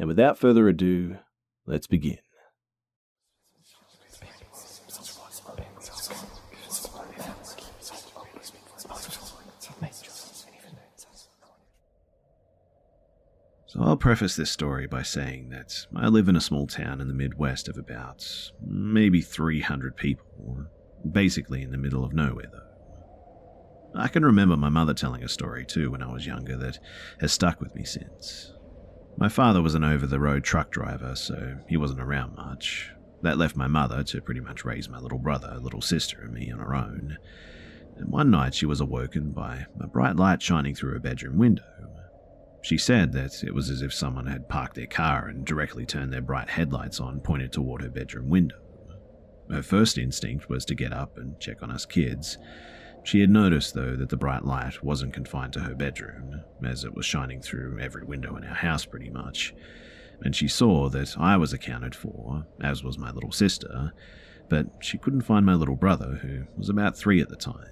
And without further ado, let's begin. So I'll preface this story by saying that I live in a small town in the Midwest of about maybe 300 people, basically in the middle of nowhere though. I can remember my mother telling a story too when I was younger that has stuck with me since. My father was an over the road truck driver, so he wasn't around much. That left my mother to pretty much raise my little brother, little sister, and me on her own. And one night she was awoken by a bright light shining through her bedroom window. She said that it was as if someone had parked their car and directly turned their bright headlights on, pointed toward her bedroom window. Her first instinct was to get up and check on us kids, she had noticed, though, that the bright light wasn't confined to her bedroom, as it was shining through every window in our house pretty much, and she saw that I was accounted for, as was my little sister, but she couldn't find my little brother, who was about three at the time.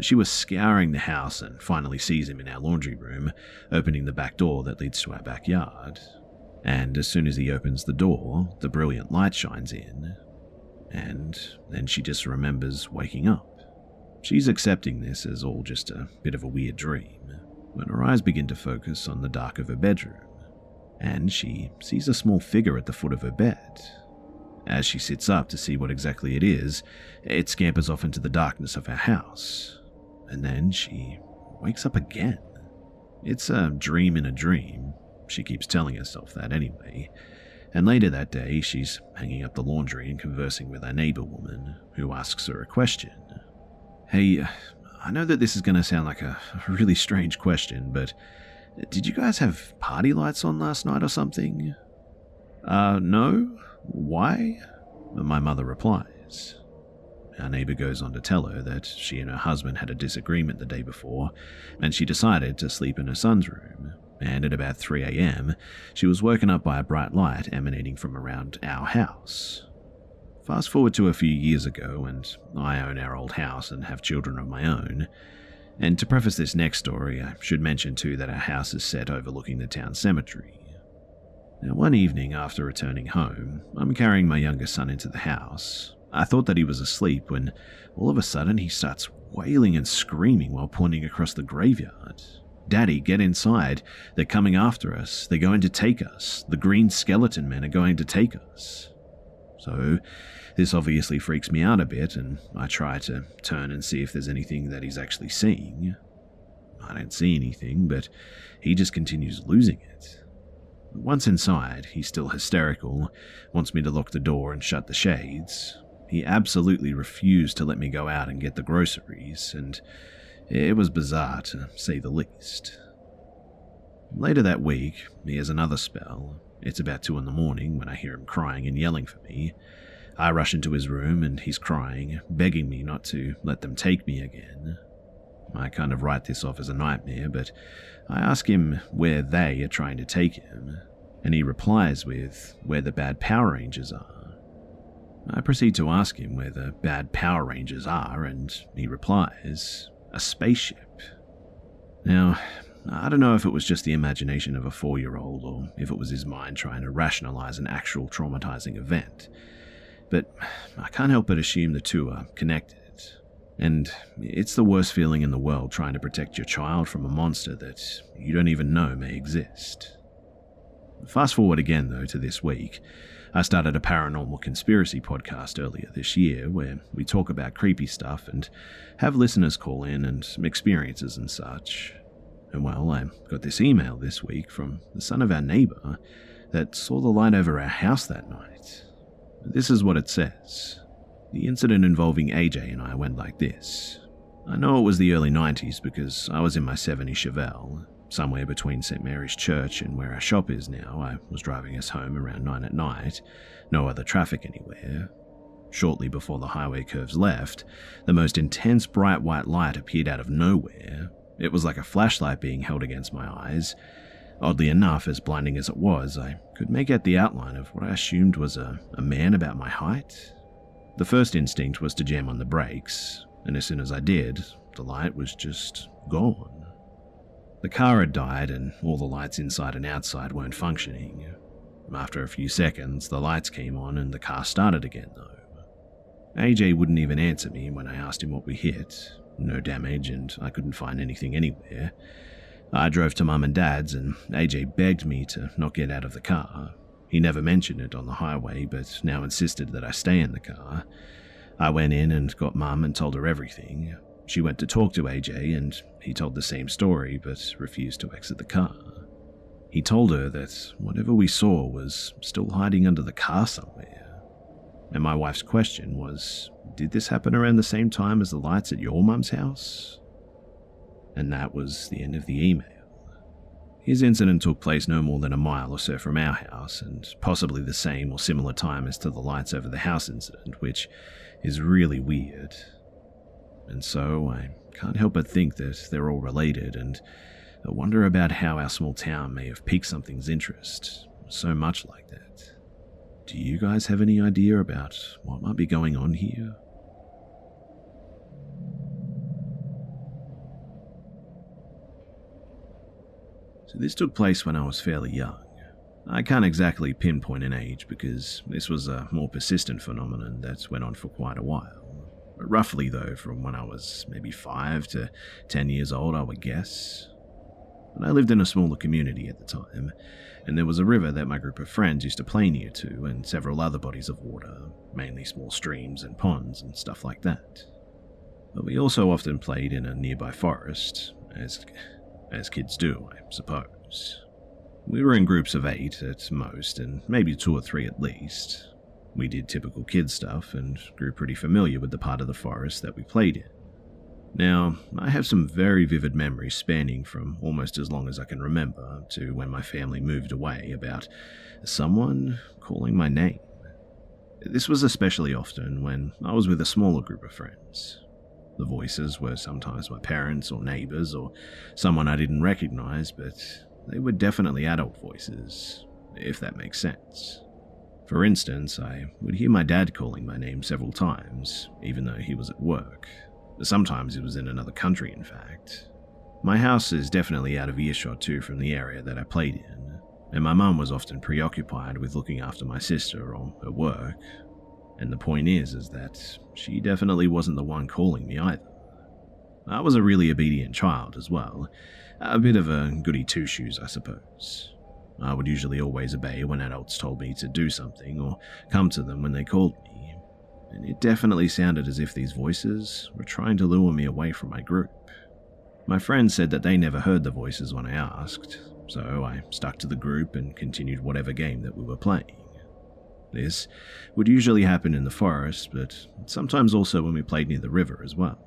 She was scouring the house and finally sees him in our laundry room, opening the back door that leads to our backyard. And as soon as he opens the door, the brilliant light shines in. And then she just remembers waking up. She's accepting this as all just a bit of a weird dream when her eyes begin to focus on the dark of her bedroom, and she sees a small figure at the foot of her bed. As she sits up to see what exactly it is, it scampers off into the darkness of her house, and then she wakes up again. It's a dream in a dream. She keeps telling herself that anyway. And later that day, she's hanging up the laundry and conversing with her neighbor woman, who asks her a question. Hey, I know that this is going to sound like a really strange question, but did you guys have party lights on last night or something? Uh, no? Why? My mother replies. Our neighbor goes on to tell her that she and her husband had a disagreement the day before, and she decided to sleep in her son's room. And at about 3 a.m., she was woken up by a bright light emanating from around our house. Fast forward to a few years ago, and I own our old house and have children of my own. And to preface this next story, I should mention too that our house is set overlooking the town cemetery. Now, one evening after returning home, I'm carrying my youngest son into the house. I thought that he was asleep when all of a sudden he starts wailing and screaming while pointing across the graveyard. Daddy, get inside. They're coming after us. They're going to take us. The green skeleton men are going to take us. So this obviously freaks me out a bit, and I try to turn and see if there's anything that he's actually seeing. I don't see anything, but he just continues losing it. Once inside, he's still hysterical, wants me to lock the door and shut the shades. He absolutely refused to let me go out and get the groceries, and it was bizarre to say the least. Later that week, he has another spell, it's about two in the morning when I hear him crying and yelling for me. I rush into his room and he's crying, begging me not to let them take me again. I kind of write this off as a nightmare, but I ask him where they are trying to take him, and he replies with where the bad Power Rangers are. I proceed to ask him where the bad Power Rangers are, and he replies, A spaceship. Now, I don't know if it was just the imagination of a four year old or if it was his mind trying to rationalize an actual traumatizing event, but I can't help but assume the two are connected. And it's the worst feeling in the world trying to protect your child from a monster that you don't even know may exist. Fast forward again, though, to this week. I started a paranormal conspiracy podcast earlier this year where we talk about creepy stuff and have listeners call in and some experiences and such. And well, I got this email this week from the son of our neighbour that saw the light over our house that night. This is what it says. The incident involving AJ and I went like this. I know it was the early 90s because I was in my 70 Chevelle, somewhere between St. Mary's Church and where our shop is now. I was driving us home around 9 at night, no other traffic anywhere. Shortly before the highway curves left, the most intense bright white light appeared out of nowhere. It was like a flashlight being held against my eyes. Oddly enough, as blinding as it was, I could make out the outline of what I assumed was a, a man about my height. The first instinct was to jam on the brakes, and as soon as I did, the light was just gone. The car had died, and all the lights inside and outside weren't functioning. After a few seconds, the lights came on and the car started again, though. AJ wouldn't even answer me when I asked him what we hit. No damage, and I couldn't find anything anywhere. I drove to Mum and Dad's, and AJ begged me to not get out of the car. He never mentioned it on the highway, but now insisted that I stay in the car. I went in and got Mum and told her everything. She went to talk to AJ, and he told the same story, but refused to exit the car. He told her that whatever we saw was still hiding under the car somewhere. And my wife's question was Did this happen around the same time as the lights at your mum's house? And that was the end of the email. His incident took place no more than a mile or so from our house, and possibly the same or similar time as to the lights over the house incident, which is really weird. And so I can't help but think that they're all related, and I wonder about how our small town may have piqued something's interest so much like that. Do you guys have any idea about what might be going on here? This took place when I was fairly young. I can't exactly pinpoint an age because this was a more persistent phenomenon that went on for quite a while. Roughly, though, from when I was maybe 5 to 10 years old, I would guess. But I lived in a smaller community at the time, and there was a river that my group of friends used to play near to, and several other bodies of water, mainly small streams and ponds and stuff like that. But we also often played in a nearby forest, as as kids do, I suppose. We were in groups of eight at most, and maybe two or three at least. We did typical kid stuff and grew pretty familiar with the part of the forest that we played in. Now, I have some very vivid memories spanning from almost as long as I can remember to when my family moved away about someone calling my name. This was especially often when I was with a smaller group of friends. The voices were sometimes my parents or neighbors or someone I didn't recognize, but they were definitely adult voices, if that makes sense. For instance, I would hear my dad calling my name several times, even though he was at work. Sometimes he was in another country, in fact. My house is definitely out of earshot too from the area that I played in, and my mum was often preoccupied with looking after my sister or her work, and the point is, is that she definitely wasn't the one calling me either. I was a really obedient child as well, a bit of a goody two shoes, I suppose. I would usually always obey when adults told me to do something or come to them when they called me, and it definitely sounded as if these voices were trying to lure me away from my group. My friends said that they never heard the voices when I asked, so I stuck to the group and continued whatever game that we were playing. This would usually happen in the forest, but sometimes also when we played near the river as well.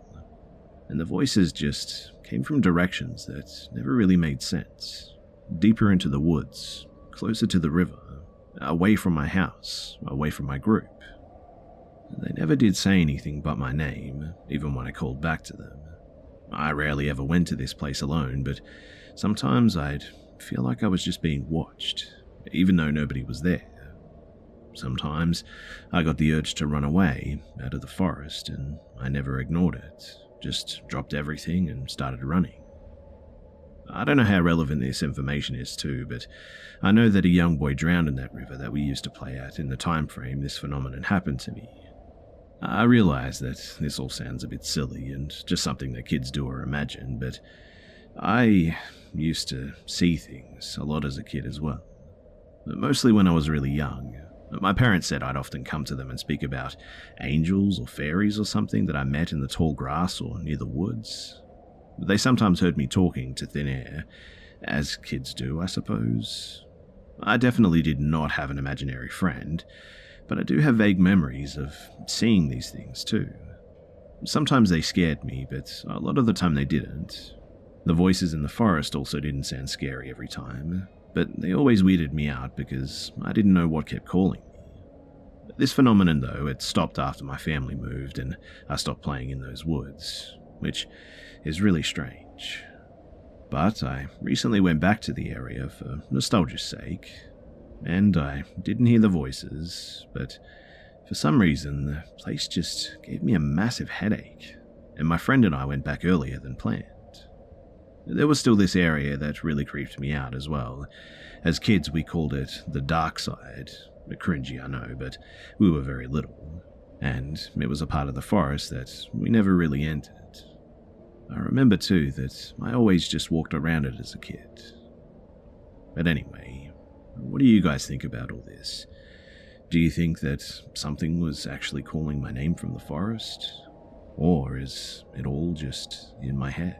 And the voices just came from directions that never really made sense. Deeper into the woods, closer to the river, away from my house, away from my group. They never did say anything but my name, even when I called back to them. I rarely ever went to this place alone, but sometimes I'd feel like I was just being watched, even though nobody was there. Sometimes I got the urge to run away out of the forest, and I never ignored it, just dropped everything and started running. I don't know how relevant this information is too, but I know that a young boy drowned in that river that we used to play at in the time frame this phenomenon happened to me. I realize that this all sounds a bit silly and just something that kids do or imagine, but I used to see things a lot as a kid as well. Mostly when I was really young. My parents said I'd often come to them and speak about angels or fairies or something that I met in the tall grass or near the woods. They sometimes heard me talking to thin air, as kids do, I suppose. I definitely did not have an imaginary friend, but I do have vague memories of seeing these things too. Sometimes they scared me, but a lot of the time they didn't. The voices in the forest also didn't sound scary every time, but they always weirded me out because I didn't know what kept calling me. This phenomenon, though, it stopped after my family moved and I stopped playing in those woods, which is really strange. But I recently went back to the area for nostalgia's sake, and I didn't hear the voices, but for some reason the place just gave me a massive headache, and my friend and I went back earlier than planned. There was still this area that really creeped me out as well. As kids, we called it the dark side. Cringy, I know, but we were very little, and it was a part of the forest that we never really entered. I remember too that I always just walked around it as a kid. But anyway, what do you guys think about all this? Do you think that something was actually calling my name from the forest? Or is it all just in my head?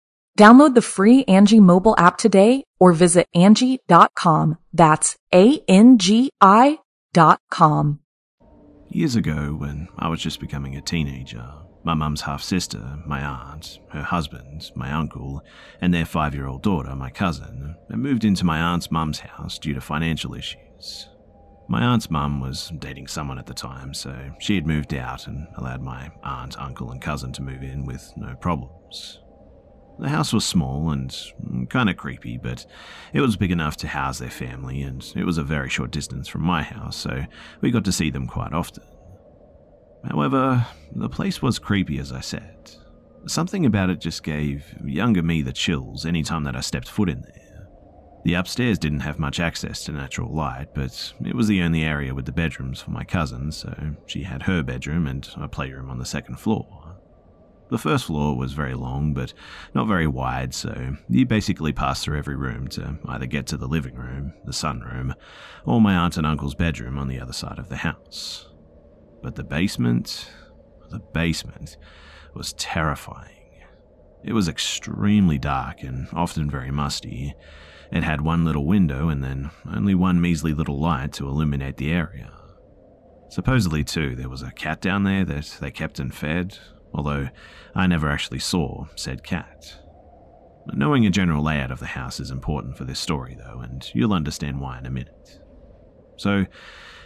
Download the free Angi mobile app today or visit Angi.com. That's A-N-G-I dot com. Years ago, when I was just becoming a teenager, my mum's half sister, my aunt, her husband, my uncle, and their five year old daughter, my cousin, had moved into my aunt's mum's house due to financial issues. My aunt's mum was dating someone at the time, so she had moved out and allowed my aunt, uncle, and cousin to move in with no problems. The house was small and kind of creepy, but it was big enough to house their family, and it was a very short distance from my house, so we got to see them quite often. However, the place was creepy, as I said. Something about it just gave younger me the chills any time that I stepped foot in there. The upstairs didn't have much access to natural light, but it was the only area with the bedrooms for my cousin, so she had her bedroom and a playroom on the second floor. The first floor was very long, but not very wide, so you basically passed through every room to either get to the living room, the sunroom, or my aunt and uncle's bedroom on the other side of the house. But the basement, the basement, was terrifying. It was extremely dark and often very musty. It had one little window and then only one measly little light to illuminate the area. Supposedly, too, there was a cat down there that they kept and fed, although I never actually saw said cat. Knowing a general layout of the house is important for this story, though, and you'll understand why in a minute. So,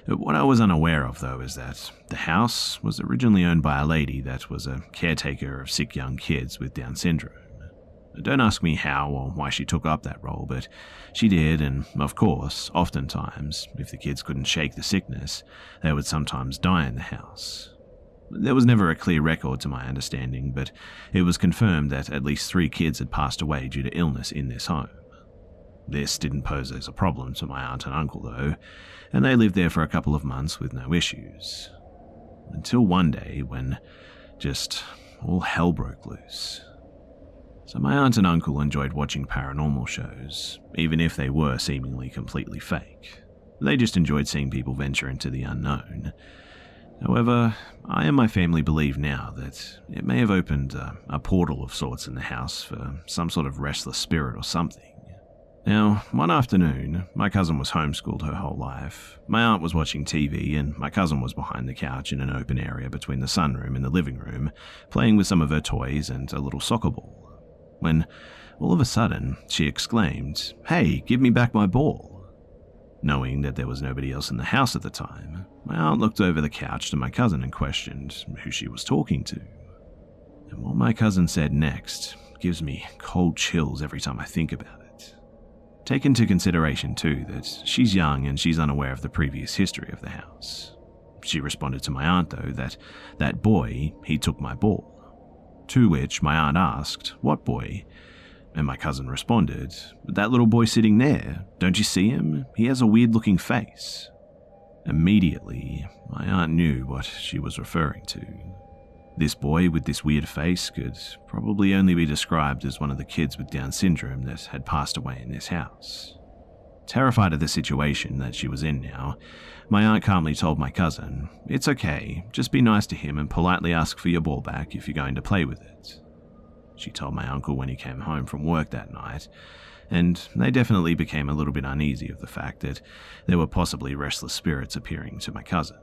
what I was unaware of, though, is that the house was originally owned by a lady that was a caretaker of sick young kids with Down syndrome. Don't ask me how or why she took up that role, but she did, and of course, oftentimes, if the kids couldn't shake the sickness, they would sometimes die in the house. There was never a clear record to my understanding, but it was confirmed that at least three kids had passed away due to illness in this home. This didn't pose as a problem to my aunt and uncle, though, and they lived there for a couple of months with no issues. Until one day when just all hell broke loose. So, my aunt and uncle enjoyed watching paranormal shows, even if they were seemingly completely fake. They just enjoyed seeing people venture into the unknown. However, I and my family believe now that it may have opened a, a, portal of sorts in the house for some sort of restless spirit or something. Now, one afternoon, my cousin was homeschooled her whole life. My aunt was watching TV, and my cousin was behind the couch in an open area between the sunroom and the living room, playing with some of her toys and a little soccer ball when all of a sudden she exclaimed, Hey, give me back my ball. Knowing that there was nobody else in the house at the time, my aunt looked over the couch to my cousin and questioned who she was talking to. And what my cousin said next gives me cold chills every time I think about it. Take into consideration, too, that she's young and she's unaware of the previous history of the house. She responded to my aunt, though, that that boy, he took my ball. To which my aunt asked, What boy? And my cousin responded, That little boy sitting there. Don't you see him? He has a weird looking face. Immediately, my aunt knew what she was referring to. This boy with this weird face could probably only be described as one of the kids with Down syndrome that had passed away in this house. Terrified of the situation that she was in now, my aunt calmly told my cousin, It's okay, just be nice to him and politely ask for your ball back if you're going to play with it. She told my uncle when he came home from work that night, and they definitely became a little bit uneasy of the fact that there were possibly restless spirits appearing to my cousin.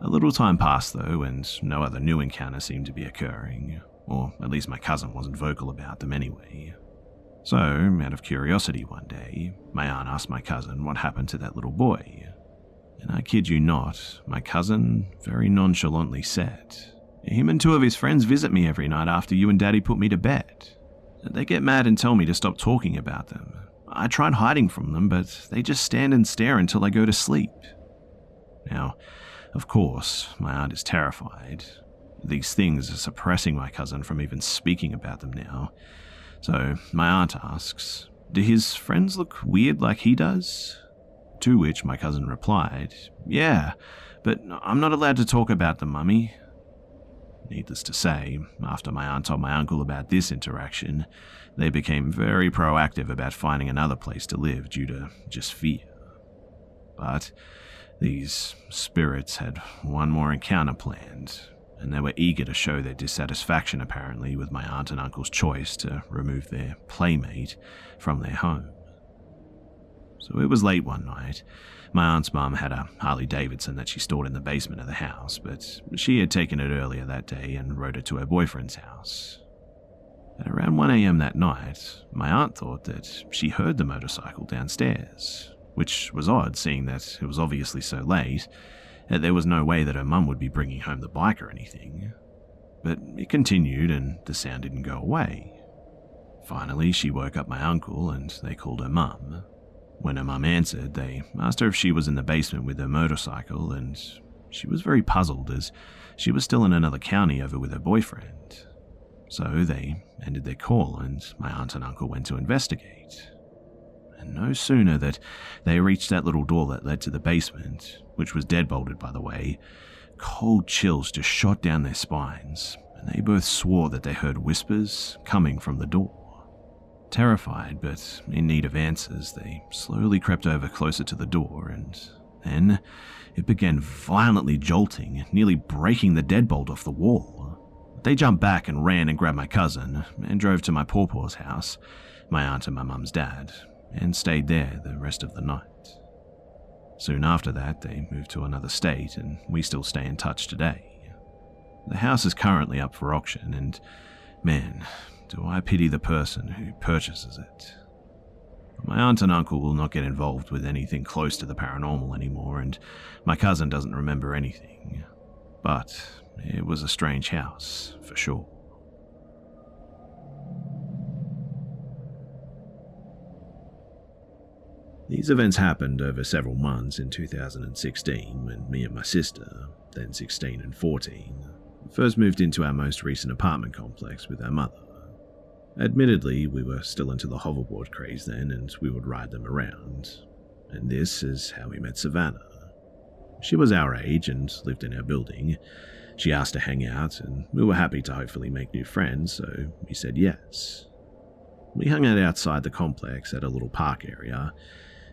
A little time passed though, and no other new encounter seemed to be occurring, or at least my cousin wasn't vocal about them anyway. So, out of curiosity one day, my aunt asked my cousin what happened to that little boy. And I kid you not, my cousin very nonchalantly said, Him and two of his friends visit me every night after you and Daddy put me to bed. They get mad and tell me to stop talking about them. I tried hiding from them, but they just stand and stare until I go to sleep. Now, of course, my aunt is terrified. These things are suppressing my cousin from even speaking about them now, so my aunt asks, Do his friends look weird like he does? To which my cousin replied, Yeah, but I'm not allowed to talk about them, mummy. Needless to say, after my aunt told my uncle about this interaction, they became very proactive about finding another place to live due to just fear. But these spirits had one more encounter planned, and they were eager to show their dissatisfaction apparently with my aunt and uncle's choice to remove their playmate from their home. So it was late one night. My aunt's mum had a Harley Davidson that she stored in the basement of the house, but she had taken it earlier that day and rode it to her boyfriend's house. At around 1am that night, my aunt thought that she heard the motorcycle downstairs, which was odd seeing that it was obviously so late that there was no way that her mum would be bringing home the bike or anything. But it continued, and the sound didn't go away. Finally, she woke up my uncle, and they called her mum. When her mum answered, they asked her if she was in the basement with her motorcycle, and she was very puzzled as she was still in another county over with her boyfriend. So they ended their call, and my aunt and uncle went to investigate. And no sooner that they reached that little door that led to the basement which was deadbolted by the way, cold chills just shot down their spines, and they both swore that they heard whispers coming from the door. Terrified, but in need of answers, they slowly crept over closer to the door, and then it began violently jolting, nearly breaking the deadbolt off the wall. They jumped back and ran and grabbed my cousin, and drove to my pawpaw's house, my aunt and my mum's dad, and stayed there the rest of the night. Soon after that, they moved to another state, and we still stay in touch today. The house is currently up for auction, and man, do I pity the person who purchases it. My aunt and uncle will not get involved with anything close to the paranormal anymore, and my cousin doesn't remember anything. But it was a strange house, for sure. These events happened over several months in 2016 when me and my sister, then 16 and 14, first moved into our most recent apartment complex with our mother. Admittedly, we were still into the hoverboard craze then and we would ride them around. And this is how we met Savannah. She was our age and lived in our building. She asked to hang out, and we were happy to hopefully make new friends, so we said yes. We hung out outside the complex at a little park area.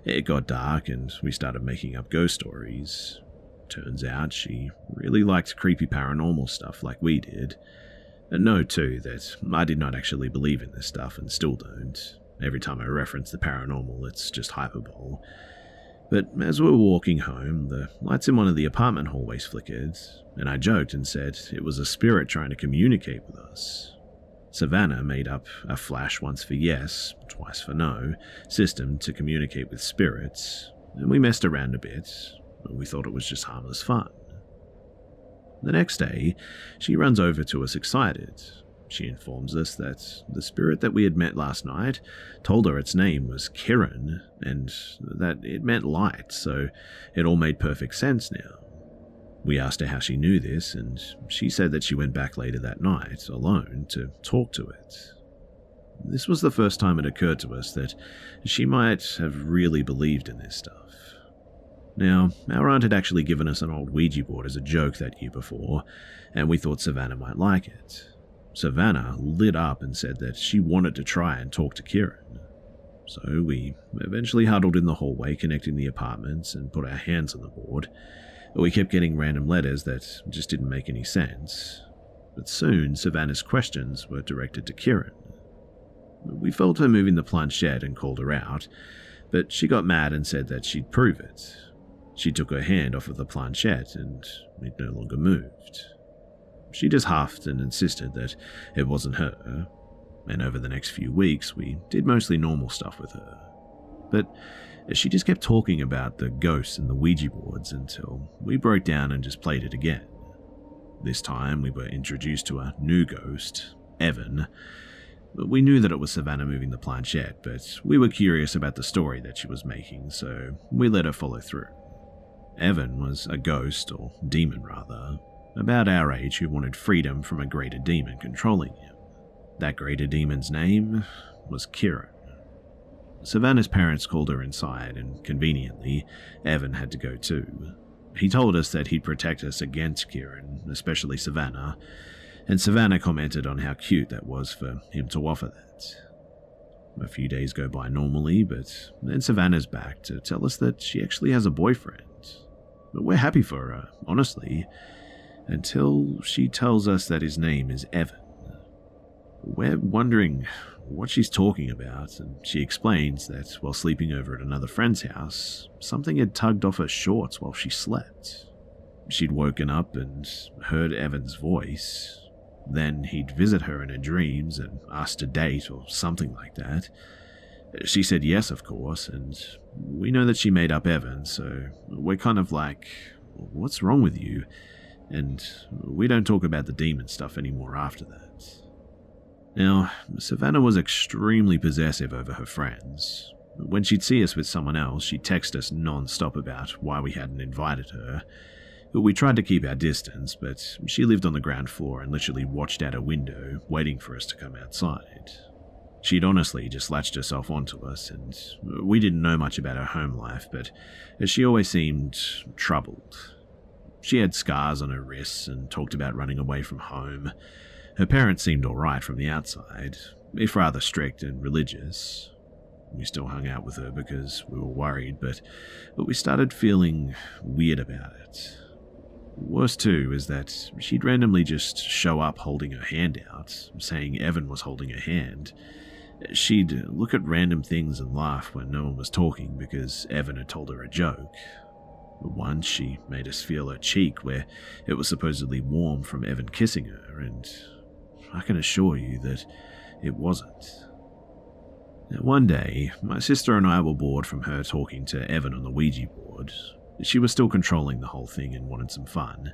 It got dark, and we started making up ghost stories. Turns out she really liked creepy paranormal stuff like we did. Uh, and know, too, that I did not actually believe in this stuff and still don't. Every time I reference the paranormal, it's just hyperbole. But as we were walking home, the lights in one of the apartment hallways flickered, and I joked and said it was a spirit trying to communicate with us. Savannah made up a flash once for yes, twice for no system to communicate with spirits, and we messed around a bit. We thought it was just harmless fun. The next day, she runs over to us excited. She informs us that the spirit that we had met last night told her its name was Kiran and that it meant light, so it all made perfect sense now. We asked her how she knew this, and she said that she went back later that night, alone, to talk to it. This was the first time it occurred to us that she might have really believed in this stuff. Now, our aunt had actually given us an old Ouija board as a joke that year before, and we thought Savannah might like it. Savannah lit up and said that she wanted to try and talk to Kieran. So we eventually huddled in the hallway connecting the apartments and put our hands on the board. We kept getting random letters that just didn't make any sense. But soon, Savannah's questions were directed to Kieran. We felt her moving the planchette and called her out, but she got mad and said that she'd prove it. She took her hand off of the planchette and it no longer moved. She just huffed and insisted that it wasn't her, and over the next few weeks we did mostly normal stuff with her. But she just kept talking about the ghosts and the Ouija boards until we broke down and just played it again. This time we were introduced to a new ghost, Evan. We knew that it was Savannah moving the planchette, but we were curious about the story that she was making, so we let her follow through. Evan was a ghost, or demon rather, about our age who wanted freedom from a greater demon controlling him. That greater demon's name was Kieran. Savannah's parents called her inside, and conveniently, Evan had to go too. He told us that he'd protect us against Kieran, especially Savannah, and Savannah commented on how cute that was for him to offer that. A few days go by normally, but then Savannah's back to tell us that she actually has a boyfriend. But we're happy for her, honestly, until she tells us that his name is Evan. We're wondering what she's talking about, and she explains that while sleeping over at another friend's house, something had tugged off her shorts while she slept. She'd woken up and heard Evan's voice. Then he'd visit her in her dreams and ask to date or something like that. She said yes, of course, and we know that she made up Evan, so we're kind of like, what's wrong with you? And we don't talk about the demon stuff anymore after that. Now, Savannah was extremely possessive over her friends. When she'd see us with someone else, she'd text us non stop about why we hadn't invited her. We tried to keep our distance, but she lived on the ground floor and literally watched out a window, waiting for us to come outside. She'd honestly just latched herself onto us, and we didn't know much about her home life, but she always seemed troubled. She had scars on her wrists and talked about running away from home. Her parents seemed alright from the outside, if rather strict and religious. We still hung out with her because we were worried, but, but we started feeling weird about it. Worse, too, is that she'd randomly just show up holding her hand out, saying Evan was holding her hand. She'd uh, look at random things and laugh when no one was talking because Evan had told her a joke. Once she made us feel her cheek where it was supposedly warm from Evan kissing her, and I can assure you that it wasn't. One day, my sister and I were bored from her talking to Evan on the Ouija board. She was still controlling the whole thing and wanted some fun.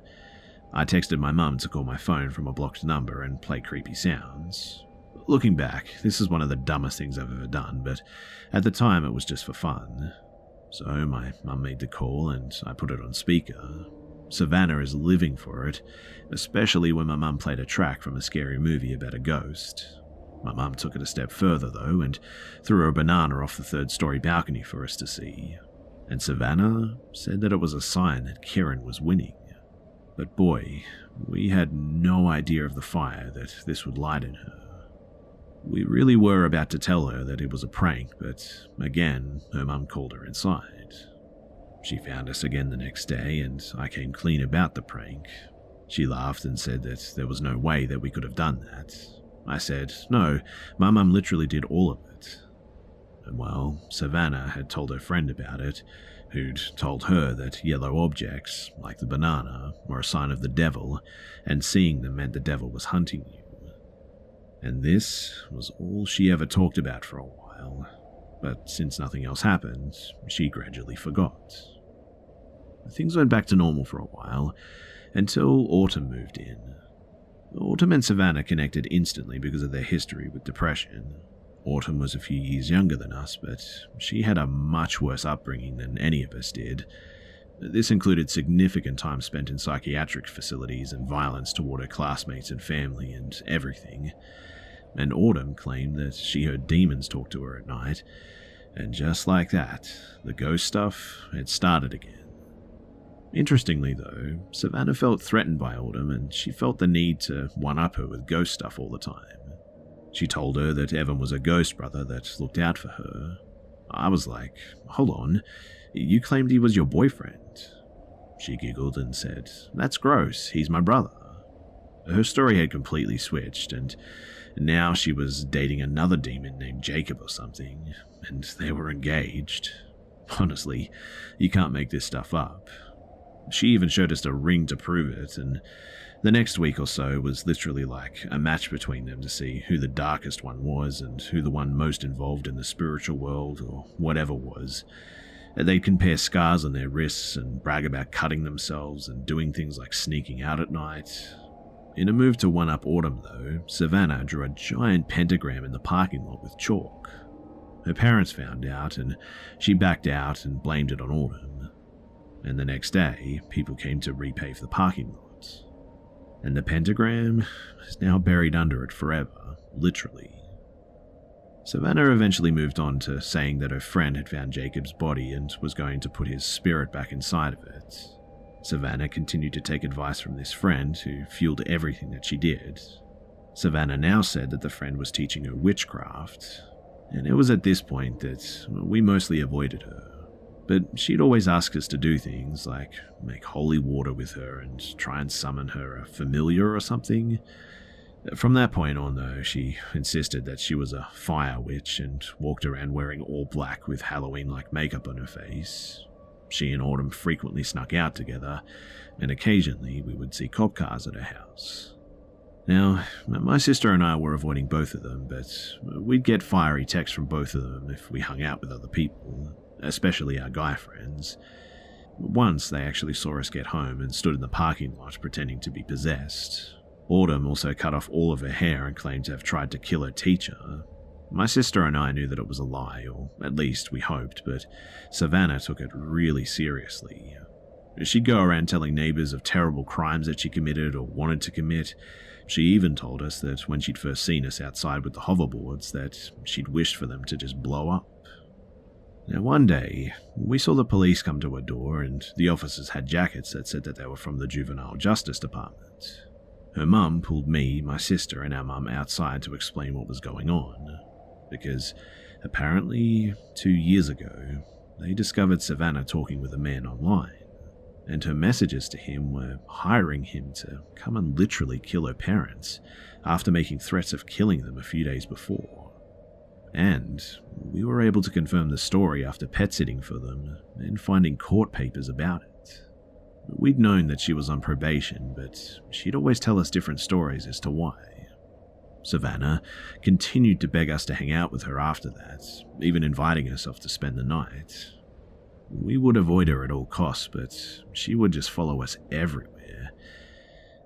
I texted my mum to call my phone from a blocked number and play creepy sounds. Looking back, this is one of the dumbest things I've ever done, but at the time it was just for fun. So my mum made the call and I put it on speaker. Savannah is living for it, especially when my mum played a track from a scary movie about a ghost. My mum took it a step further, though, and threw a banana off the third story balcony for us to see. And Savannah said that it was a sign that Kieran was winning. But boy, we had no idea of the fire that this would light in her. We really were about to tell her that it was a prank, but again, her mum called her inside. She found us again the next day, and I came clean about the prank. She laughed and said that there was no way that we could have done that. I said, No, my mum literally did all of it. And well, Savannah had told her friend about it, who'd told her that yellow objects, like the banana, were a sign of the devil, and seeing them meant the devil was hunting you. And this was all she ever talked about for a while, but since nothing else happened, she gradually forgot. Things went back to normal for a while, until Autumn moved in. Autumn and Savannah connected instantly because of their history with depression. Autumn was a few years younger than us, but she had a much worse upbringing than any of us did. This included significant time spent in psychiatric facilities and violence toward her classmates and family and everything. And Autumn claimed that she heard demons talk to her at night, and just like that, the ghost stuff had started again. Interestingly, though, Savannah felt threatened by Autumn and she felt the need to one up her with ghost stuff all the time. She told her that Evan was a ghost brother that looked out for her. I was like, hold on, you claimed he was your boyfriend. She giggled and said, That's gross, he's my brother. Her story had completely switched, and now she was dating another demon named Jacob or something, and they were engaged. Honestly, you can't make this stuff up. She even showed us a ring to prove it, and the next week or so was literally like a match between them to see who the darkest one was and who the one most involved in the spiritual world or whatever was. They'd compare scars on their wrists and brag about cutting themselves and doing things like sneaking out at night. In a move to one up Autumn, though, Savannah drew a giant pentagram in the parking lot with chalk. Her parents found out, and she backed out and blamed it on Autumn and the next day, people came to repave the parking lot. And the pentagram is now buried under it forever, literally. Savannah eventually moved on to saying that her friend had found Jacob's body and was going to put his spirit back inside of it. Savannah continued to take advice from this friend who fueled everything that she did. Savannah now said that the friend was teaching her witchcraft, and it was at this point that we mostly avoided her. But she'd always ask us to do things like make holy water with her and try and summon her a familiar or something. From that point on, though, she insisted that she was a fire witch and walked around wearing all black with Halloween like makeup on her face. She and Autumn frequently snuck out together, and occasionally we would see cop cars at her house. Now, my sister and I were avoiding both of them, but we'd get fiery texts from both of them if we hung out with other people especially our guy friends. Once they actually saw us get home and stood in the parking lot pretending to be possessed. Autumn also cut off all of her hair and claimed to have tried to kill her teacher. My sister and I knew that it was a lie, or at least we hoped, but Savannah took it really seriously. She'd go around telling neighbors of terrible crimes that she committed or wanted to commit. She even told us that when she'd first seen us outside with the hoverboards that she'd wished for them to just blow up. Now, one day, we saw the police come to our door, and the officers had jackets that said that they were from the Juvenile Justice Department. Her mum pulled me, my sister, and our mum outside to explain what was going on, because apparently, two years ago, they discovered Savannah talking with a man online, and her messages to him were hiring him to come and literally kill her parents after making threats of killing them a few days before. And we were able to confirm the story after pet sitting for them and finding court papers about it. We'd known that she was on probation, but she'd always tell us different stories as to why. Savannah continued to beg us to hang out with her after that, even inviting herself to spend the night. We would avoid her at all costs, but she would just follow us everywhere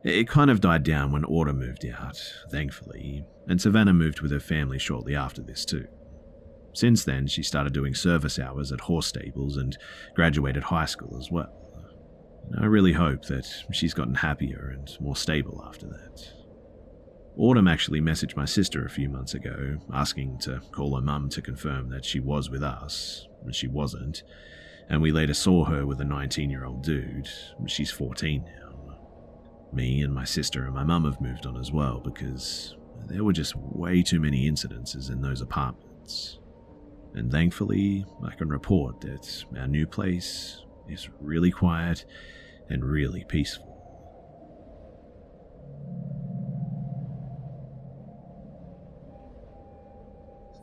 it kind of died down when Autumn moved out, thankfully, and Savannah moved with her family shortly after this too. Since then, she started doing service hours at horse stables and graduated high school as well. I really hope that she's gotten happier and more stable after that. Autumn actually messaged my sister a few months ago, asking to call her mum to confirm that she was with us, and she wasn't. and we later saw her with a 19 year old dude. She's 14 now. Me and my sister and my mum have moved on as well because there were just way too many incidences in those apartments. And thankfully, I can report that our new place is really quiet and really peaceful.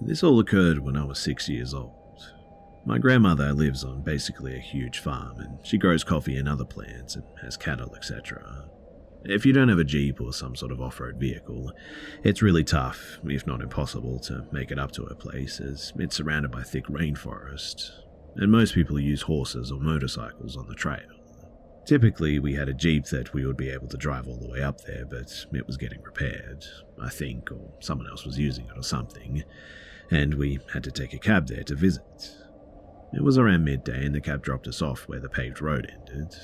This all occurred when I was six years old. My grandmother lives on basically a huge farm, and she grows coffee and other plants and has cattle, etc. If you don't have a Jeep or some sort of off road vehicle, it's really tough, if not impossible, to make it up to her place, as it's surrounded by thick rainforest, and most people use horses or motorcycles on the trail. Typically, we had a Jeep that we would be able to drive all the way up there, but it was getting repaired, I think, or someone else was using it or something, and we had to take a cab there to visit. It was around midday, and the cab dropped us off where the paved road ended.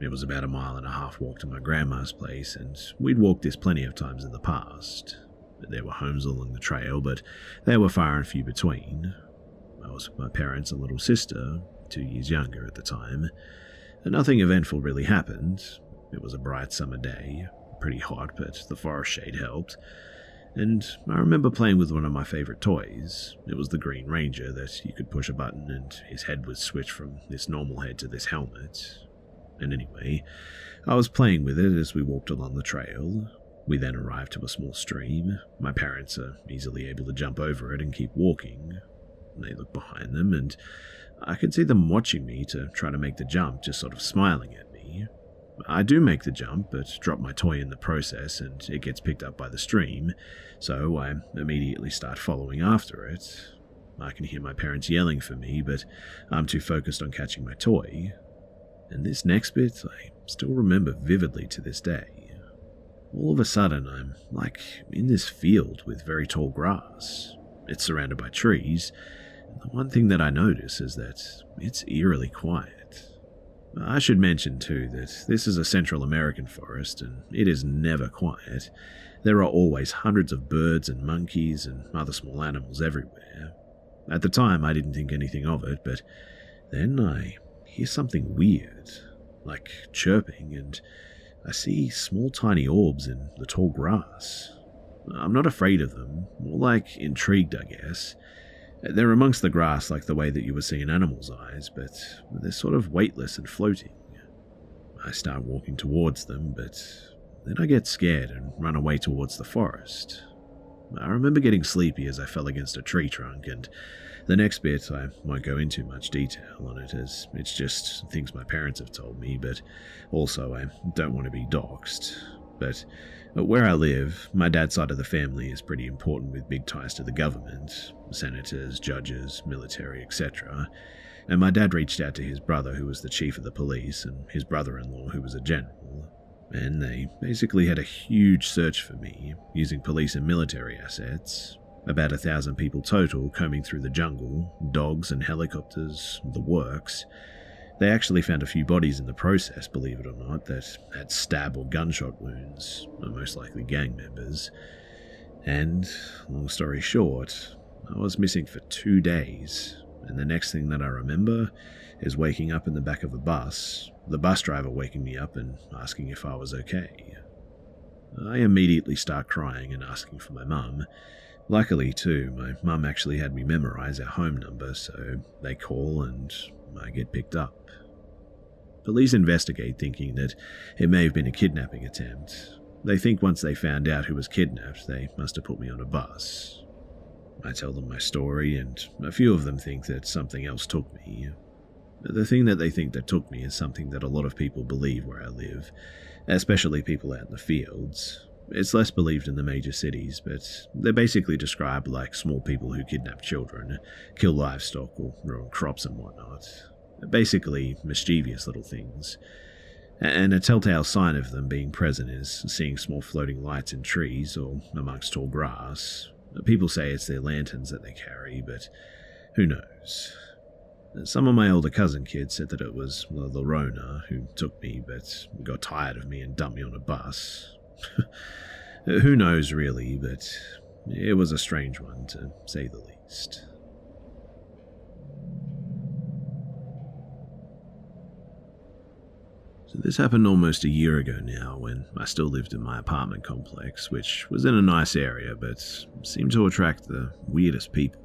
It was about a mile and a half walk to my grandma's place, and we'd walked this plenty of times in the past. There were homes along the trail, but they were far and few between. I was with my parents and little sister, two years younger at the time. And nothing eventful really happened. It was a bright summer day, pretty hot, but the forest shade helped and I remember playing with one of my favorite toys. It was the Green Ranger that you could push a button and his head would switch from this normal head to this helmet. And anyway, I was playing with it as we walked along the trail. We then arrived to a small stream. My parents are easily able to jump over it and keep walking. They look behind them, and I can see them watching me to try to make the jump, just sort of smiling at me. I do make the jump, but drop my toy in the process and it gets picked up by the stream, so I immediately start following after it. I can hear my parents yelling for me, but I'm too focused on catching my toy. And this next bit, I still remember vividly to this day. All of a sudden, I'm like in this field with very tall grass. It's surrounded by trees, and the one thing that I notice is that it's eerily quiet. I should mention, too, that this is a Central American forest and it is never quiet. There are always hundreds of birds and monkeys and other small animals everywhere. At the time, I didn't think anything of it, but then I hear something weird, like chirping, and I see small tiny orbs in the tall grass. I'm not afraid of them, more like intrigued, I guess. They're amongst the grass like the way that you would see in animals' eyes, but they're sort of weightless and floating. I start walking towards them, but then I get scared and run away towards the forest. I remember getting sleepy as I fell against a tree trunk, and the next bit I won't go into much detail on it as it's just things my parents have told me, but also I don't want to be doxxed. But where I live, my dad's side of the family is pretty important with big ties to the government senators, judges, military, etc. And my dad reached out to his brother, who was the chief of the police, and his brother in law, who was a general. And they basically had a huge search for me, using police and military assets. About a thousand people total combing through the jungle, dogs and helicopters, the works. They actually found a few bodies in the process, believe it or not, that had stab or gunshot wounds, most likely gang members. And, long story short, I was missing for two days, and the next thing that I remember is waking up in the back of a bus, the bus driver waking me up and asking if I was okay. I immediately start crying and asking for my mum. Luckily, too, my mum actually had me memorize our home number, so they call and I get picked up. Police investigate, thinking that it may have been a kidnapping attempt. They think once they found out who was kidnapped, they must have put me on a bus. I tell them my story, and a few of them think that something else took me. The thing that they think that took me is something that a lot of people believe where I live, especially people out in the fields. It's less believed in the major cities, but they're basically described like small people who kidnap children, kill livestock, or ruin crops and whatnot. Basically, mischievous little things. And a telltale sign of them being present is seeing small floating lights in trees or amongst tall grass. People say it's their lanterns that they carry, but who knows? Some of my older cousin kids said that it was the Rona who took me, but got tired of me and dumped me on a bus. who knows, really, but it was a strange one, to say the least. So this happened almost a year ago now when I still lived in my apartment complex, which was in a nice area but seemed to attract the weirdest people.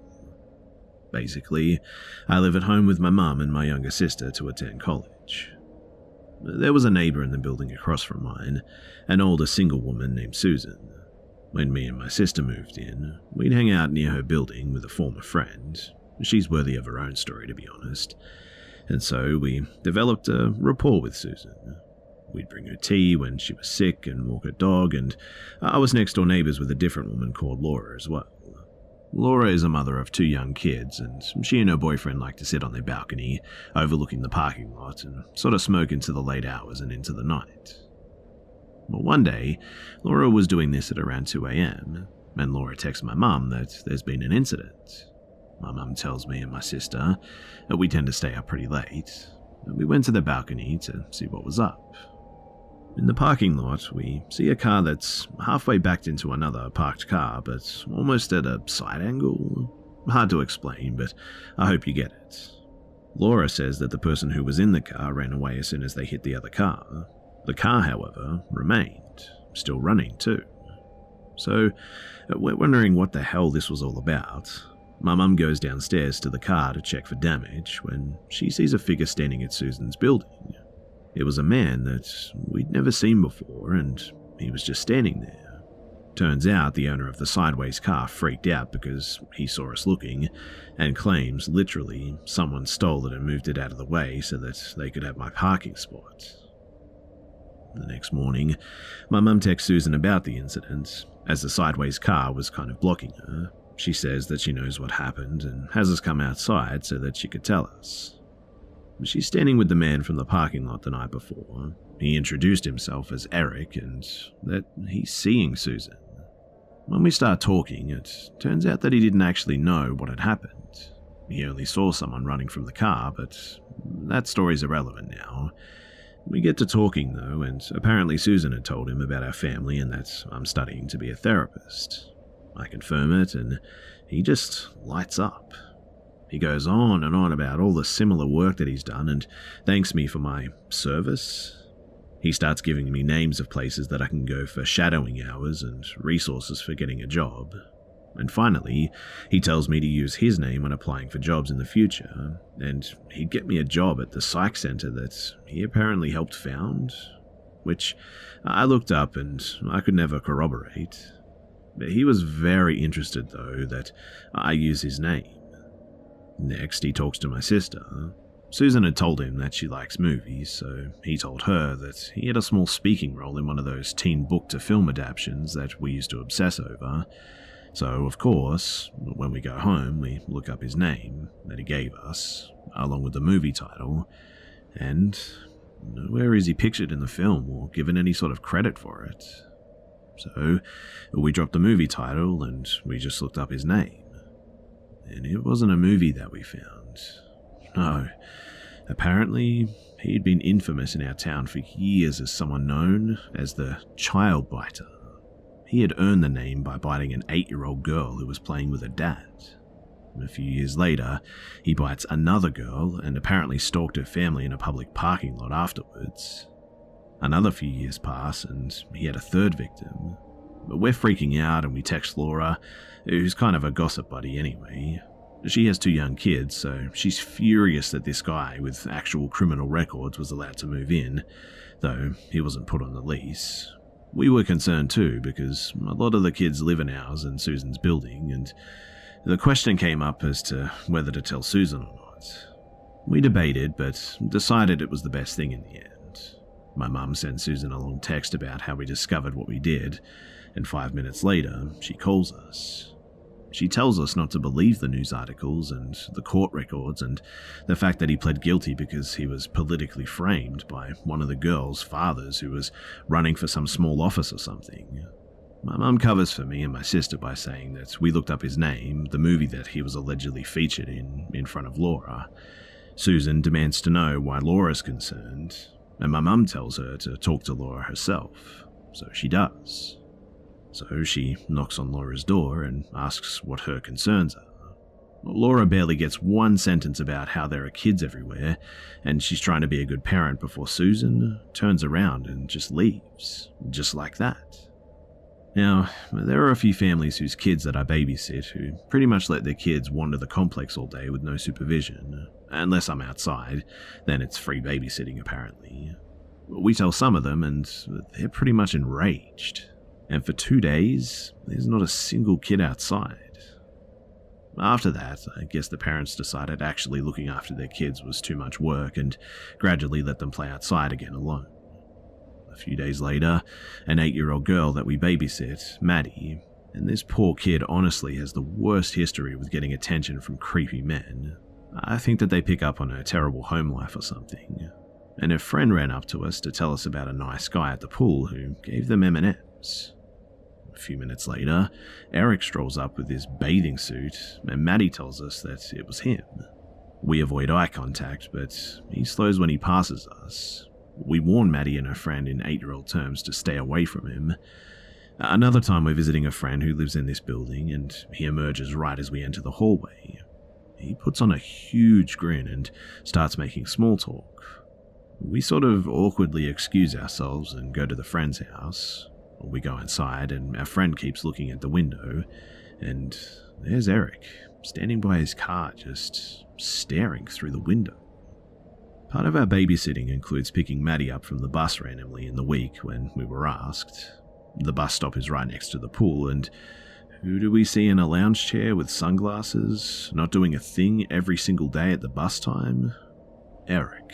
Basically, I live at home with my mum and my younger sister to attend college. There was a neighbour in the building across from mine, an older single woman named Susan. When me and my sister moved in, we'd hang out near her building with a former friend. She's worthy of her own story, to be honest and so we developed a rapport with Susan. We'd bring her tea when she was sick and walk her dog, and I was next door neighbours with a different woman called Laura as well. Laura is a mother of two young kids, and she and her boyfriend like to sit on their balcony, overlooking the parking lot, and sort of smoke into the late hours and into the night. Well, one day, Laura was doing this at around 2 a.m., and Laura texts my mum that there's been an incident. My mum tells me and my sister that we tend to stay up pretty late. We went to the balcony to see what was up. In the parking lot, we see a car that's halfway backed into another parked car, but almost at a side angle. Hard to explain, but I hope you get it. Laura says that the person who was in the car ran away as soon as they hit the other car. The car, however, remained, still running too. So, uh, we're wondering what the hell this was all about, my mum goes downstairs to the car to check for damage when she sees a figure standing at Susan's building. It was a man that we'd never seen before, and he was just standing there. Turns out the owner of the sideways car freaked out because he saw us looking and claims literally someone stole it and moved it out of the way so that they could have my parking spot. The next morning, my mum texts Susan about the incident, as the sideways car was kind of blocking her, she says that she knows what happened and has us come outside so that she could tell us. She's standing with the man from the parking lot the night before. He introduced himself as Eric and that he's seeing Susan. When we start talking, it turns out that he didn't actually know what had happened. He only saw someone running from the car, but that story's irrelevant now. We get to talking though, and apparently Susan had told him about our family and that I'm studying to be a therapist. I confirm it, and he just lights up. He goes on and on about all the similar work that he's done and thanks me for my service. He starts giving me names of places that I can go for shadowing hours and resources for getting a job. And finally, he tells me to use his name when applying for jobs in the future, and he'd get me a job at the psych center that he apparently helped found, which I looked up and I could never corroborate. He was very interested, though, that I use his name. Next, he talks to my sister. Susan had told him that she likes movies, so he told her that he had a small speaking role in one of those teen book to film adaptations that we used to obsess over. So, of course, when we go home, we look up his name that he gave us, along with the movie title, and nowhere is he pictured in the film or given any sort of credit for it. So we dropped the movie title and we just looked up his name. And it wasn't a movie that we found. No. Apparently, he'd been infamous in our town for years as someone known as the Child Biter. He had earned the name by biting an eight year old girl who was playing with her dad. A few years later, he bites another girl and apparently stalked her family in a public parking lot afterwards. Another few years pass, and he had a third victim. But we're freaking out, and we text Laura, who's kind of a gossip buddy anyway. She has two young kids, so she's furious that this guy with actual criminal records was allowed to move in, though he wasn't put on the lease. We were concerned too, because a lot of the kids live in ours and Susan's building, and the question came up as to whether to tell Susan or not. We debated, but decided it was the best thing in the end. My mum sent Susan a long text about how we discovered what we did, and five minutes later, she calls us. She tells us not to believe the news articles and the court records and the fact that he pled guilty because he was politically framed by one of the girl's fathers who was running for some small office or something. My mum covers for me and my sister by saying that we looked up his name, the movie that he was allegedly featured in, in front of Laura. Susan demands to know why Laura's concerned, and my mum tells her to talk to Laura herself, so she does. So she knocks on Laura's door and asks what her concerns are. Laura barely gets one sentence about how there are kids everywhere, and she's trying to be a good parent before Susan turns around and just leaves, just like that. Now, there are a few families whose kids that I babysit who pretty much let their kids wander the complex all day with no supervision. Unless I'm outside, then it's free babysitting apparently. We tell some of them, and they're pretty much enraged. And for two days, there's not a single kid outside. After that, I guess the parents decided actually looking after their kids was too much work and gradually let them play outside again alone. A few days later, an eight year old girl that we babysit, Maddie, and this poor kid honestly has the worst history with getting attention from creepy men. I think that they pick up on her terrible home life or something. And her friend ran up to us to tell us about a nice guy at the pool who gave them M&Ms. A few minutes later, Eric strolls up with his bathing suit, and Maddie tells us that it was him. We avoid eye contact, but he slows when he passes us. We warn Maddie and her friend in eight year old terms to stay away from him. Another time, we're visiting a friend who lives in this building, and he emerges right as we enter the hallway. He puts on a huge grin and starts making small talk. We sort of awkwardly excuse ourselves and go to the friend's house. We go inside, and our friend keeps looking at the window, and there's Eric, standing by his car, just staring through the window. Part of our babysitting includes picking Maddie up from the bus randomly in the week when we were asked. The bus stop is right next to the pool, and who do we see in a lounge chair with sunglasses, not doing a thing every single day at the bus time? Eric.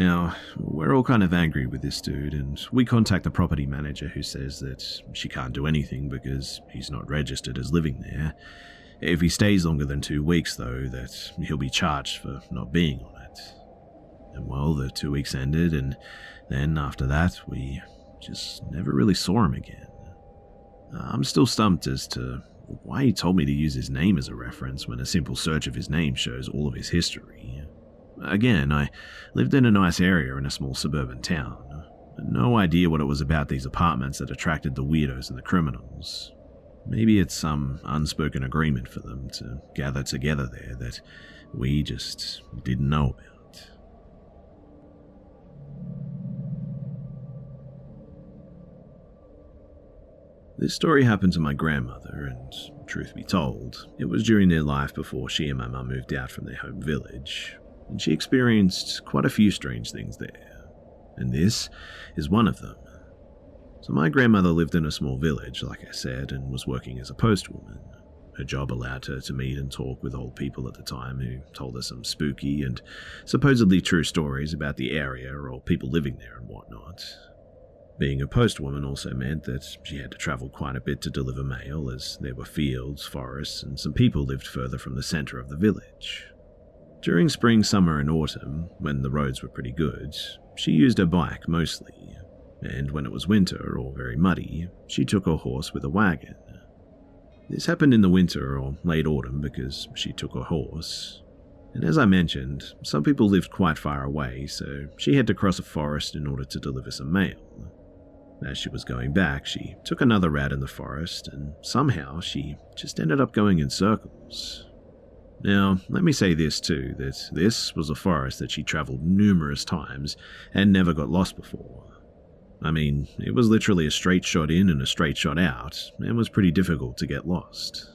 Now, we're all kind of angry with this dude, and we contact the property manager who says that she can't do anything because he's not registered as living there. If he stays longer than two weeks, though, that he'll be charged for not being on it. And well, the two weeks ended, and then after that, we just never really saw him again. I'm still stumped as to why he told me to use his name as a reference when a simple search of his name shows all of his history. Again, I lived in a nice area in a small suburban town. No idea what it was about these apartments that attracted the weirdos and the criminals. Maybe it's some unspoken agreement for them to gather together there that we just didn't know about. This story happened to my grandmother, and truth be told, it was during their life before she and my mum moved out from their home village, and she experienced quite a few strange things there, and this is one of them. So, my grandmother lived in a small village, like I said, and was working as a postwoman. Her job allowed her to meet and talk with old people at the time who told her some spooky and supposedly true stories about the area or people living there and whatnot. Being a postwoman also meant that she had to travel quite a bit to deliver mail, as there were fields, forests, and some people lived further from the centre of the village. During spring, summer, and autumn, when the roads were pretty good, she used her bike mostly, and when it was winter or very muddy, she took her horse with a wagon. This happened in the winter or late autumn because she took her horse. And as I mentioned, some people lived quite far away, so she had to cross a forest in order to deliver some mail. As she was going back, she took another route in the forest, and somehow she just ended up going in circles. Now, let me say this too that this was a forest that she travelled numerous times and never got lost before. I mean, it was literally a straight shot in and a straight shot out, and was pretty difficult to get lost.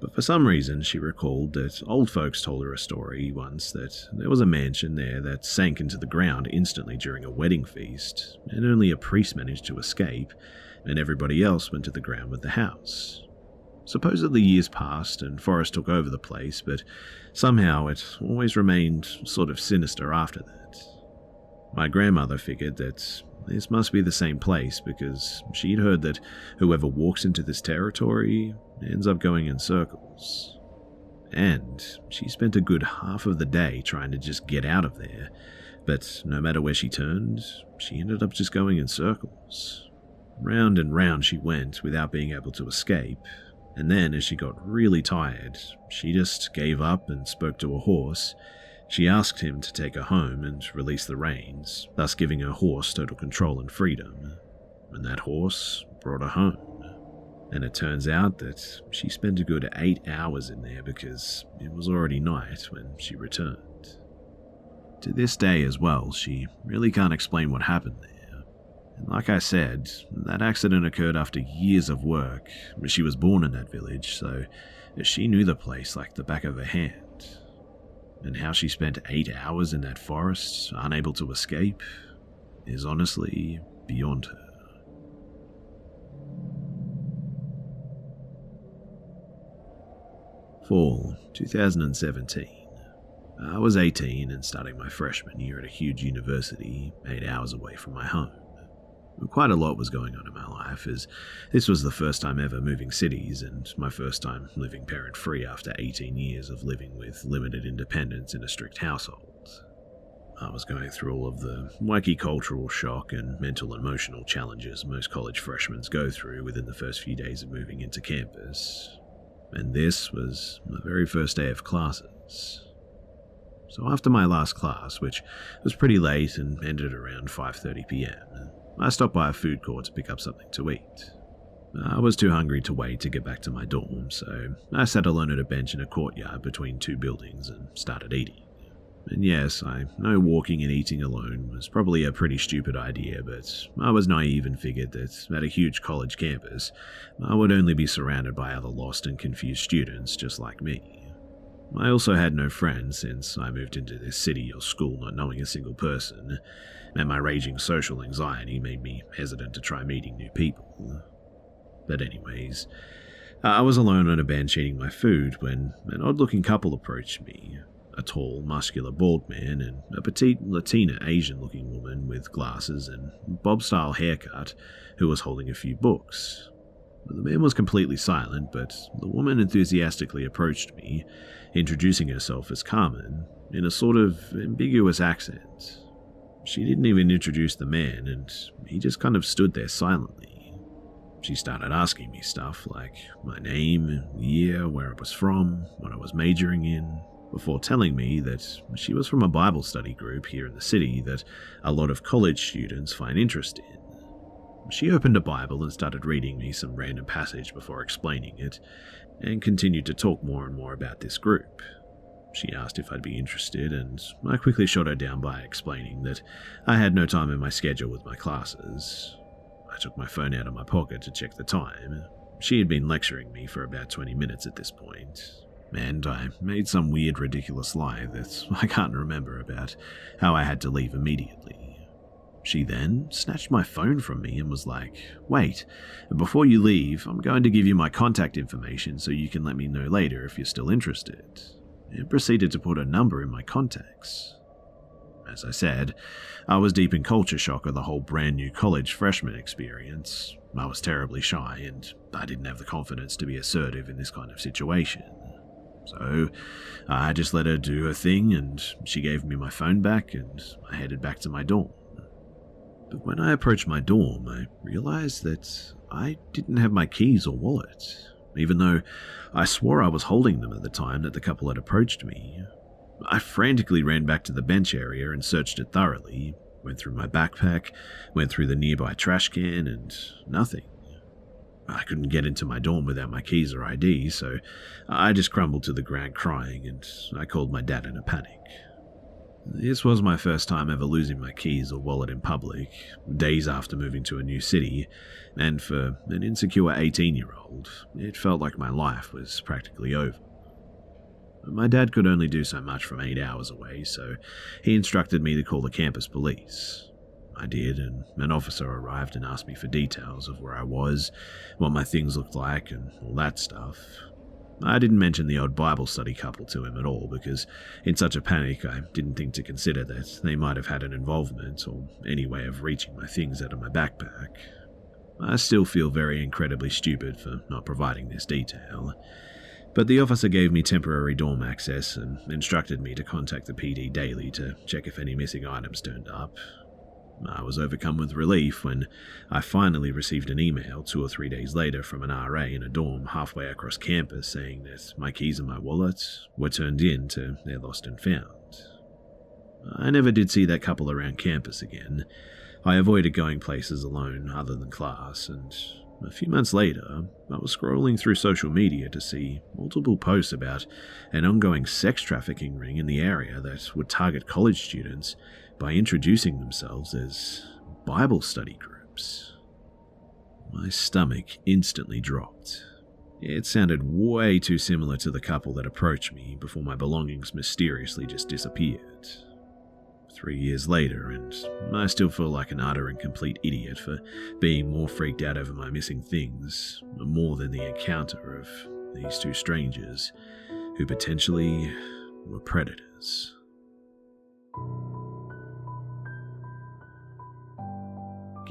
But for some reason, she recalled that old folks told her a story once that there was a mansion there that sank into the ground instantly during a wedding feast, and only a priest managed to escape, and everybody else went to the ground with the house. Supposedly years passed and forest took over the place, but somehow it always remained sort of sinister after that. My grandmother figured that this must be the same place because she'd heard that whoever walks into this territory ends up going in circles. And she spent a good half of the day trying to just get out of there, but no matter where she turned, she ended up just going in circles. Round and round she went without being able to escape, and then, as she got really tired, she just gave up and spoke to a horse. She asked him to take her home and release the reins, thus giving her horse total control and freedom. And that horse brought her home. And it turns out that she spent a good eight hours in there because it was already night when she returned. To this day, as well, she really can't explain what happened there. Like I said, that accident occurred after years of work. She was born in that village, so she knew the place like the back of her hand. And how she spent eight hours in that forest, unable to escape, is honestly beyond her. Fall 2017. I was 18 and starting my freshman year at a huge university, eight hours away from my home. Quite a lot was going on in my life, as this was the first time ever moving cities and my first time living parent free after 18 years of living with limited independence in a strict household. I was going through all of the wacky cultural shock and mental and emotional challenges most college freshmen go through within the first few days of moving into campus. And this was my very first day of classes. So after my last class, which was pretty late and ended around 5:30 p.m., I stopped by a food court to pick up something to eat. I was too hungry to wait to get back to my dorm, so I sat alone at a bench in a courtyard between two buildings and started eating. And yes, I know walking and eating alone was probably a pretty stupid idea, but I was naive and figured that at a huge college campus, I would only be surrounded by other lost and confused students just like me. I also had no friends since I moved into this city or school not knowing a single person, and my raging social anxiety made me hesitant to try meeting new people. But, anyways, I was alone on a bench eating my food when an odd looking couple approached me a tall, muscular, bald man and a petite Latina Asian looking woman with glasses and bob style haircut who was holding a few books. The man was completely silent, but the woman enthusiastically approached me, introducing herself as Carmen in a sort of ambiguous accent. She didn't even introduce the man, and he just kind of stood there silently. She started asking me stuff like my name, year, where I was from, what I was majoring in, before telling me that she was from a Bible study group here in the city that a lot of college students find interest in. She opened a Bible and started reading me some random passage before explaining it, and continued to talk more and more about this group. She asked if I'd be interested, and I quickly shot her down by explaining that I had no time in my schedule with my classes. I took my phone out of my pocket to check the time. She had been lecturing me for about 20 minutes at this point, and I made some weird, ridiculous lie that I can't remember about how I had to leave immediately. She then snatched my phone from me and was like, Wait, before you leave, I'm going to give you my contact information so you can let me know later if you're still interested. And proceeded to put a number in my contacts. As I said, I was deep in culture shock of the whole brand new college freshman experience. I was terribly shy and I didn't have the confidence to be assertive in this kind of situation. So I just let her do her thing and she gave me my phone back and I headed back to my dorm. But when I approached my dorm, I realized that I didn't have my keys or wallet, even though I swore I was holding them at the time that the couple had approached me. I frantically ran back to the bench area and searched it thoroughly, went through my backpack, went through the nearby trash can, and nothing. I couldn't get into my dorm without my keys or ID, so I just crumbled to the ground crying and I called my dad in a panic. This was my first time ever losing my keys or wallet in public, days after moving to a new city, and for an insecure 18 year old, it felt like my life was practically over. My dad could only do so much from eight hours away, so he instructed me to call the campus police. I did, and an officer arrived and asked me for details of where I was, what my things looked like, and all that stuff, I didn't mention the odd Bible study couple to him at all because, in such a panic, I didn't think to consider that they might have had an involvement or any way of reaching my things out of my backpack. I still feel very incredibly stupid for not providing this detail. But the officer gave me temporary dorm access and instructed me to contact the PD daily to check if any missing items turned up, I was overcome with relief when I finally received an email two or three days later from an RA in a dorm halfway across campus saying that my keys and my wallet were turned in to their lost and found. I never did see that couple around campus again. I avoided going places alone other than class, and A few months later, I was scrolling through social media to see multiple posts about an ongoing sex trafficking ring in the area that would target college students by introducing themselves as Bible study groups. My stomach instantly dropped. It sounded way too similar to the couple that approached me before my belongings mysteriously just disappeared. Three years later, and I still feel like an utter and complete idiot for being more freaked out over my missing things, more than the encounter of these two strangers who potentially were predators.